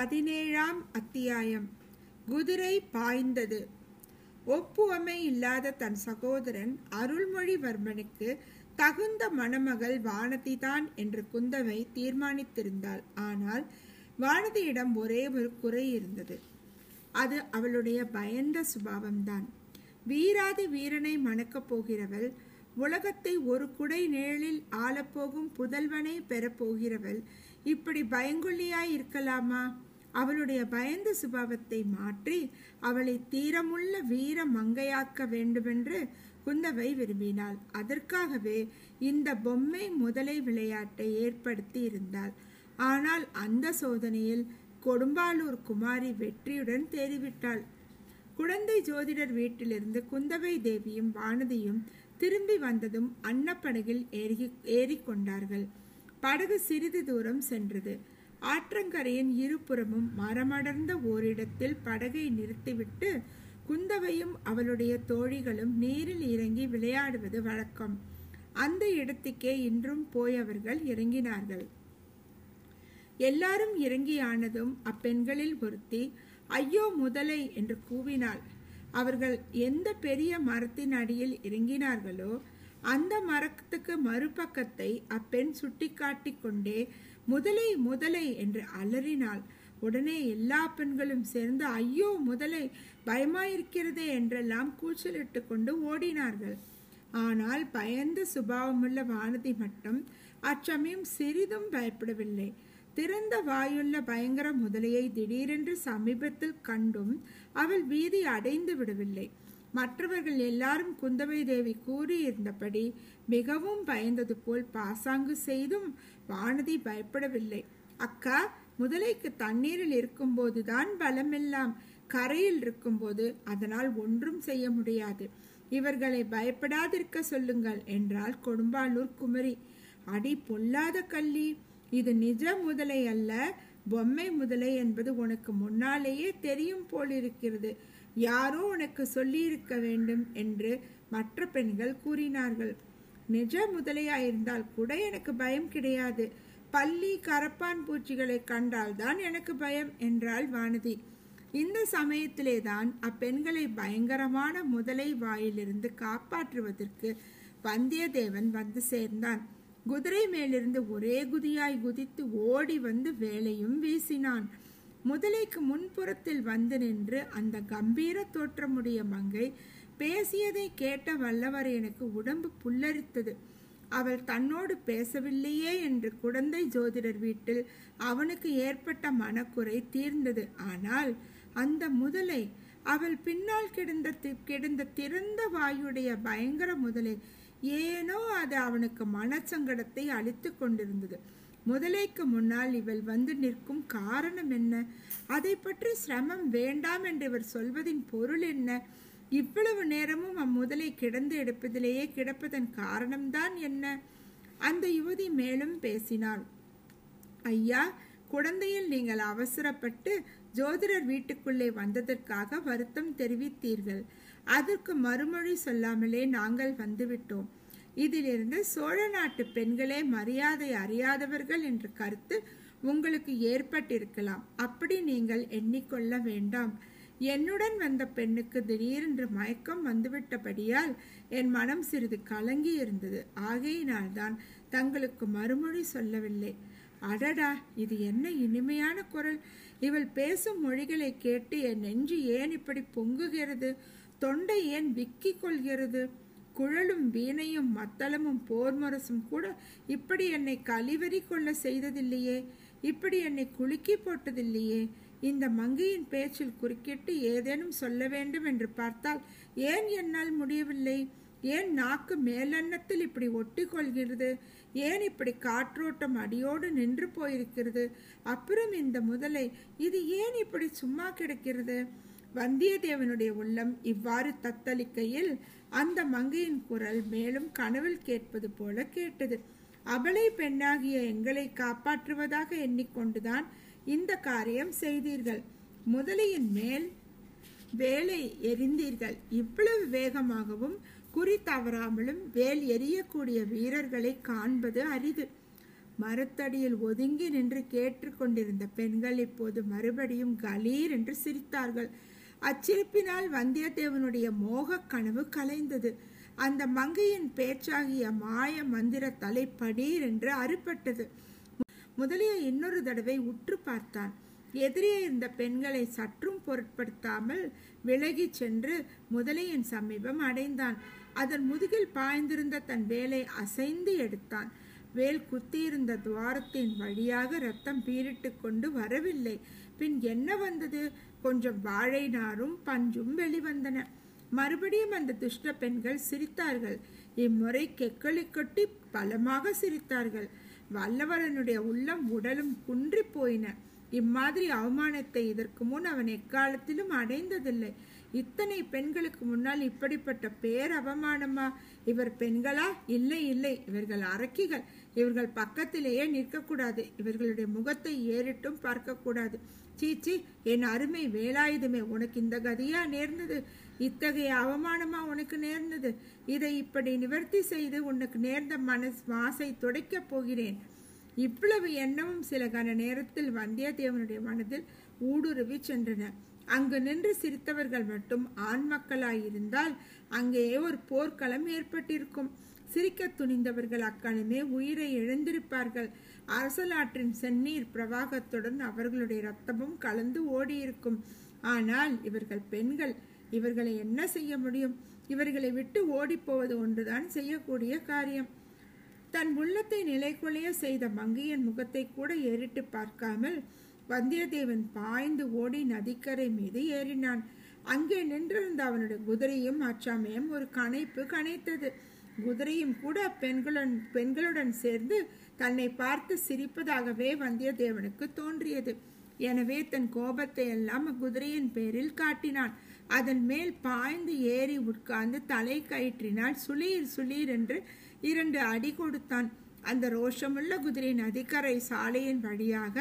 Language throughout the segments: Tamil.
பதினேழாம் அத்தியாயம். குதிரை பாய்ந்தது. ஒப்புவமை இல்லாத தன் சகோதரன் அருள்மொழிவர்மனுக்கு தகுந்த மணமகள் வானதிதான் என்று குந்தவை தீர்மானித்திருந்தாள். ஆனால் வானதியிடம் ஒரே ஒரு குறை இருந்தது. அது அவளுடைய பயந்த சுபாவம்தான். வீராதி வீரனை மணக்கப் போகிறவள் உலகத்தை ஒரு குடை நிழலில் ஆளப்போகும் புதல்வனை பெறப்போகிறவள் இப்படி பயங்கொல்லியாய் இருக்கலாமா? அவளுடைய பயந்த சுபாவத்தை மாற்றி அவளை தீரமுள்ள வீர மங்கையாக்க வேண்டுமென்று குந்தவை விரும்பினாள். அதற்காகவே இந்த பொம்மை முதலை விளையாட்டை ஏற்படுத்தி இருந்தாள். ஆனால் அந்த சோதனையில் கொடும்பாலூர் குமாரி வெற்றியுடன் தேறிவிட்டாள். குழந்தை ஜோதிடர் வீட்டிலிருந்து குந்தவை தேவியும் வானதியும் திரும்பி வந்ததும் அன்னப்படகில் ஏறி ஏறிக்கொண்டார்கள். படகு சிறிது தூரம் சென்றது. ஆற்றங்கரையின் இருபுறமும் மரமடர்ந்த ஓரிடத்தில் படகை நிறுத்திவிட்டு குந்தவையும் அவளுடைய தோழிகளும் நீரில் இறங்கி விளையாடுவது வழக்கம். அந்த இடத்துக்கே இன்றும் போய் அவர்கள் இறங்கினார்கள். எல்லாரும் இறங்கியானதும் அப்பெண்களில் ஒருத்தி ஐயோ முதலை என்று கூவினாள். அவர்கள் எந்த பெரிய மரத்தின் அடியில் இறங்கினார்களோ அந்த மரத்துக்கு மறுபக்கத்தை அப்பெண் சுட்டிக்காட்டி கொண்டே முதலை முதலை என்று அலறினாள். உடனே எல்லா பெண்களும் சேர்ந்து ஐயோ முதலை பயமாயிருக்கிறதே என்றெல்லாம் கூச்சலிட்டு கொண்டு ஓடினார்கள். ஆனால் பயந்த சுபாவமுள்ள வானதி மட்டும் அச்சமயம் சிறிதும் பயப்படவில்லை. திறந்த வாயுள்ள பயங்கர முதலையை திடீரென்று சமீபத்தில் கண்டும் அவள் வீதி அடைந்து விடவில்லை. மற்றவர்கள் எல்லாரும் குந்தவை தேவி கூறியிருந்தபடி மிகவும் பயந்தது போல் பாசாங்கு செய்தும் வானதி பயப்படவில்லை. அக்கா முதலைக்கு தண்ணீரில் இருக்கும்போதுதான் பலமெல்லாம். கரையில் இருக்கும்போது அதனால் ஒன்றும் செய்ய முடியாது. இவர்களை பயப்படாதிருக்க சொல்லுங்கள் என்றாள் கொடும்பாலூர் குமரி. அடி பொல்லாத கள்ளி. இது நிஜ முதலை அல்ல. பொம்மை முதலை என்பது உனக்கு முன்னாலேயே தெரியும் போலிருக்கிறது. யாரோ உனக்கு சொல்லியிருக்க வேண்டும் என்று மற்ற பெண்கள் கூறினார்கள். நிஜ முதலையாயிருந்தால் கூட எனக்கு பயம் கிடையாது. பள்ளி கரப்பான் பூச்சிகளை கண்டால்தான் எனக்கு பயம் என்றாள் வானதி. இந்த சமயத்திலே தான் அப்பெண்களை பயங்கரமான முதலை வாயிலிருந்து காப்பாற்றுவதற்கு வந்தியத்தேவன் வந்து சேர்ந்தான். குதிரை மேலிருந்து ஒரே குதியாய் குதித்து ஓடி வந்து வேலையும் வீசினான். முதலைக்கு முன்புறத்தில் வந்து நின்று அந்த கம்பீர தோற்றமுடைய மங்கை பேசியதை கேட்ட வல்லவர் எனக்கு உடம்பு புல்லரித்தது. அவள் தன்னோடு பேசவில்லையே என்று குழந்தை ஜோதிடர் வீட்டில் அவனுக்கு ஏற்பட்ட மனக்குறை தீர்ந்தது. ஆனால் அந்த முதலை அவள் பின்னால் கிடந்த கிடந்த திறந்த வாயுடைய பயங்கர முதலை ஏனோ அது அவனுக்கு மனச்சங்கடத்தை அளித்து கொண்டிருந்தது. முதலைக்கு முன்னால் இவள் வந்து நிற்கும் காரணம் என்ன? அதை பற்றி சிரமம் வேண்டாம் என்று இவர் சொல்வதின் பொருள் என்ன? இவ்வளவு நேரமும் அம்முதலை கிடந்து எடுப்பதிலேயே கிடப்பதன் காரணம்தான் என்ன? அந்த யுவதி மேலும் பேசினாள். ஐயா குழந்தையில் நீங்கள் அவசரப்பட்டு ஜோதிடர் வீட்டுக்குள்ளே வந்ததற்காக வருத்தம் தெரிவித்தீர்கள். அதற்கு மறுமொழி சொல்லாமலே நாங்கள் வந்துவிட்டோம். இதிலிருந்து சோழ நாட்டு பெண்களே மரியாதை அறியாதவர்கள் என்ற கருத்து உங்களுக்கு ஏற்பட்டிருக்கலாம். அப்படி நீங்கள் எண்ணிக்கொள்ள வேண்டாம். என்னுடன் வந்த பெண்ணுக்கு திடீரென்று மயக்கம் வந்துவிட்டபடியால் என் மனம் சிறிது கலங்கி இருந்தது ஆகையினால்தான் தங்களுக்கு மறுமொழி சொல்லவில்லை. அடடா இது என்ன இனிமையான குரல். இவள் பேசும் மொழிகளை கேட்டு என் நெஞ்சு ஏன் இப்படி பொங்குகிறது? தொண்டை ஏன் விக்கிக் கொள்கிறது? குழலும் வீணையும் மத்தளமும் போர்மரசும் கூட இப்படி என்னை கழிவறி கொள்ள செய்ததில்லையே இப்படி என்னை குலுக்கி போட்டதில்லையே. இந்த மங்கையின் பேச்சில் குறுக்கிட்டு ஏதேனும் சொல்ல வேண்டும் என்று பார்த்தால் ஏன் என்னால் முடியவில்லை? ஏன் நாக்கு மேலெண்ணத்தில் இப்படி ஒட்டி கொள்கிறது ஏன் இப்படி காற்றோட்டம் அடியோடு நின்று போயிருக்கிறது? அப்புறம் இந்த முதலை இது ஏன் இப்படி சும்மா கிடக்கிறது? வந்தியத்தேவனுடைய உள்ளம் இவ்வாறு தத்தளிக்கையில் அந்த மங்கையின் குரல் மேலும் கனவில் கேட்பது போல கேட்டது. அபலை பெண்ணாகிய எங்களை காப்பாற்றுவதாக எண்ணிக்கொண்டுதான் இந்த காரியம் செய்தீர்கள். முதலையின் மேல் வேலை எரிந்தீர்கள் இவ்வளவு வேகமாகவும் குறி தவறாமலும் வேல் எரியக்கூடிய வீரர்களை காண்பது அரிது. மரத்தடியில் ஒதுங்கி நின்று கேட்டுக்கொண்டிருந்த பெண்கள் இப்போது மறுபடியும் கலீர் என்று சிரித்தார்கள். அச்சிரிப்பினால் வந்தியத்தேவனுடைய மோகக் கனவு கலைந்தது. அந்த மங்கையின் பேச்சாகிய மாய மந்திர தலை படீர் என்று அறுபட்டது. முதலிய இன்னொரு தடவை உற்று பார்த்தான். எதிரே இருந்த பெண்களை சற்றும் பொருட்படுத்தாமல் விலகி சென்று முதலையின் சமீபம் அடைந்தான். அதன் முதுகில் பாய்ந்திருந்த தன் வேலை அசைந்து எடுத்தான். வேல் குத்தியிருந்த துவாரத்தின் வழியாக ரத்தம் பீரிட்டு கொண்டு வரவில்லை. பின் என்ன வந்தது? கொஞ்சம் வாழை நாரும் பஞ்சும் வெளிவந்தன. மறுபடியும் அந்த துஷ்ட பெண்கள் சிரித்தார்கள். இம்முறை கெக்களை கட்டி பலமாக சிரித்தார்கள். வல்லவரனுடைய உள்ளம் உடலும் குன்றி போயின. இம்மாதிரி அவமானத்தை இதற்கு முன் அவன் எக்காலத்திலும் அடைந்ததில்லை. இத்தனை பெண்களுக்கு முன்னால் இப்படிப்பட்ட பேர் அவமானமா இவர் பெண்களா? இல்லை இல்லை. இவர்கள் அரக்கிகள். இவர்கள் பக்கத்திலேயே நிற்கக்கூடாது. இவர்களுடைய முகத்தை ஏறிட்டும் பார்க்கக்கூடாது. சீச்சி என் அருமை வேலாயுதமே உனக்கு இந்த கதியா நேர்ந்தது? இத்தகைய அவமானமா உனக்கு நேர்ந்தது? இதை இப்படி நிவர்த்தி செய்து உனக்கு நேர்ந்த மனஸ் மாசை துடைக்கப் போகிறேன். இவ்வளவு எண்ணமும் சில கன நேரத்தில் வந்தியத்தேவனுடைய மனதில் ஊடுருவி சென்றன. அங்கு நின்று சிரித்தவர்கள் மட்டும் ஆண் மக்களாயிருந்தால் அங்கேயே ஒரு போர்க்களம் ஏற்பட்டிருக்கும். சிரிக்க துணிந்தவர்கள் அக்கணமே உயிரை இழந்திருப்பார்கள். அரசலாற்றின் செந்நீர் பிரவாகத்துடன் அவர்களுடைய ரத்தமும் கலந்து ஓடியிருக்கும். ஆனால் இவர்கள் பெண்கள் இவர்களை என்ன செய்ய முடியும்? இவர்களை விட்டு ஓடிப்போவது ஒன்றுதான் செய்யக்கூடிய காரியம். தன் உள்ளத்தை நிலைக்குலைய செய்த மங்கையின் முகத்தை கூட ஏறிட்டு பார்க்காமல் வந்தியத்தேவன் பாய்ந்து ஓடி நதிக்கரை மீது ஏறினான். அங்கே நின்றிருந்த அவனுடைய குதிரையும் அச்சமயம் ஒரு கனைப்பு கனைத்தது. குதிரையும் கூட பெண்களுடன் பெண்களுடன் சேர்ந்து தன்னை பார்த்து சிரிப்பதாகவே வந்தியத்தேவனுக்கு தோன்றியது. எனவே தன் கோபத்தை எல்லாம் குதிரையின் பேரில் காட்டினான். அதன் மேல் பாய்ந்து ஏறி உட்கார்ந்து தலை கயிற்றினால் சுளீர் சுளீர் என்று இரண்டு அடி கொடுத்தான். அந்த ரோஷமுள்ள குதிரை நதிக்கரை சாலையின் வழியாக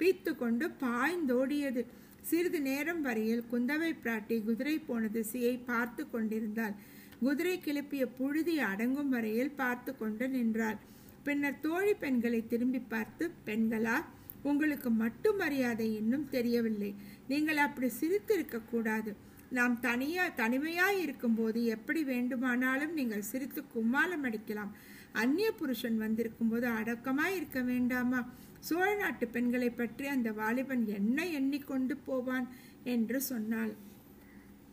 பீத்து கொண்டு பாய்ந்தோடியது. சிறிது நேரம் வரையில் குந்தவை பிராட்டி குதிரை போன திசையை பார்த்து கொண்டிருந்தாள். குதிரை கிளப்பிய புழுதி அடங்கும் வரையில் பார்த்து கொண்டு நின்றாள் பின்னர் தோழி பெண்களை திரும்பி பார்த்து பெண்களா உங்களுக்கு மட்டும் மரியாதை இன்னும் தெரியவில்லை. நீங்கள் அப்படி சிரித்திருக்க கூடாது. நாம் தனியா தனிமையாய் இருக்கும்போது எப்படி வேண்டுமானாலும் நீங்கள் சிரித்து கும்மாலம் அடிக்கலாம். அந்நிய புருஷன் வந்திருக்கும் போது அடக்கமாய் இருக்க வேண்டாமா? சோழ நாட்டு பெண்களை பற்றி அந்த வாலிபன் என்ன எண்ணிக்கொண்டு போவான்? என்று சொன்னாள்.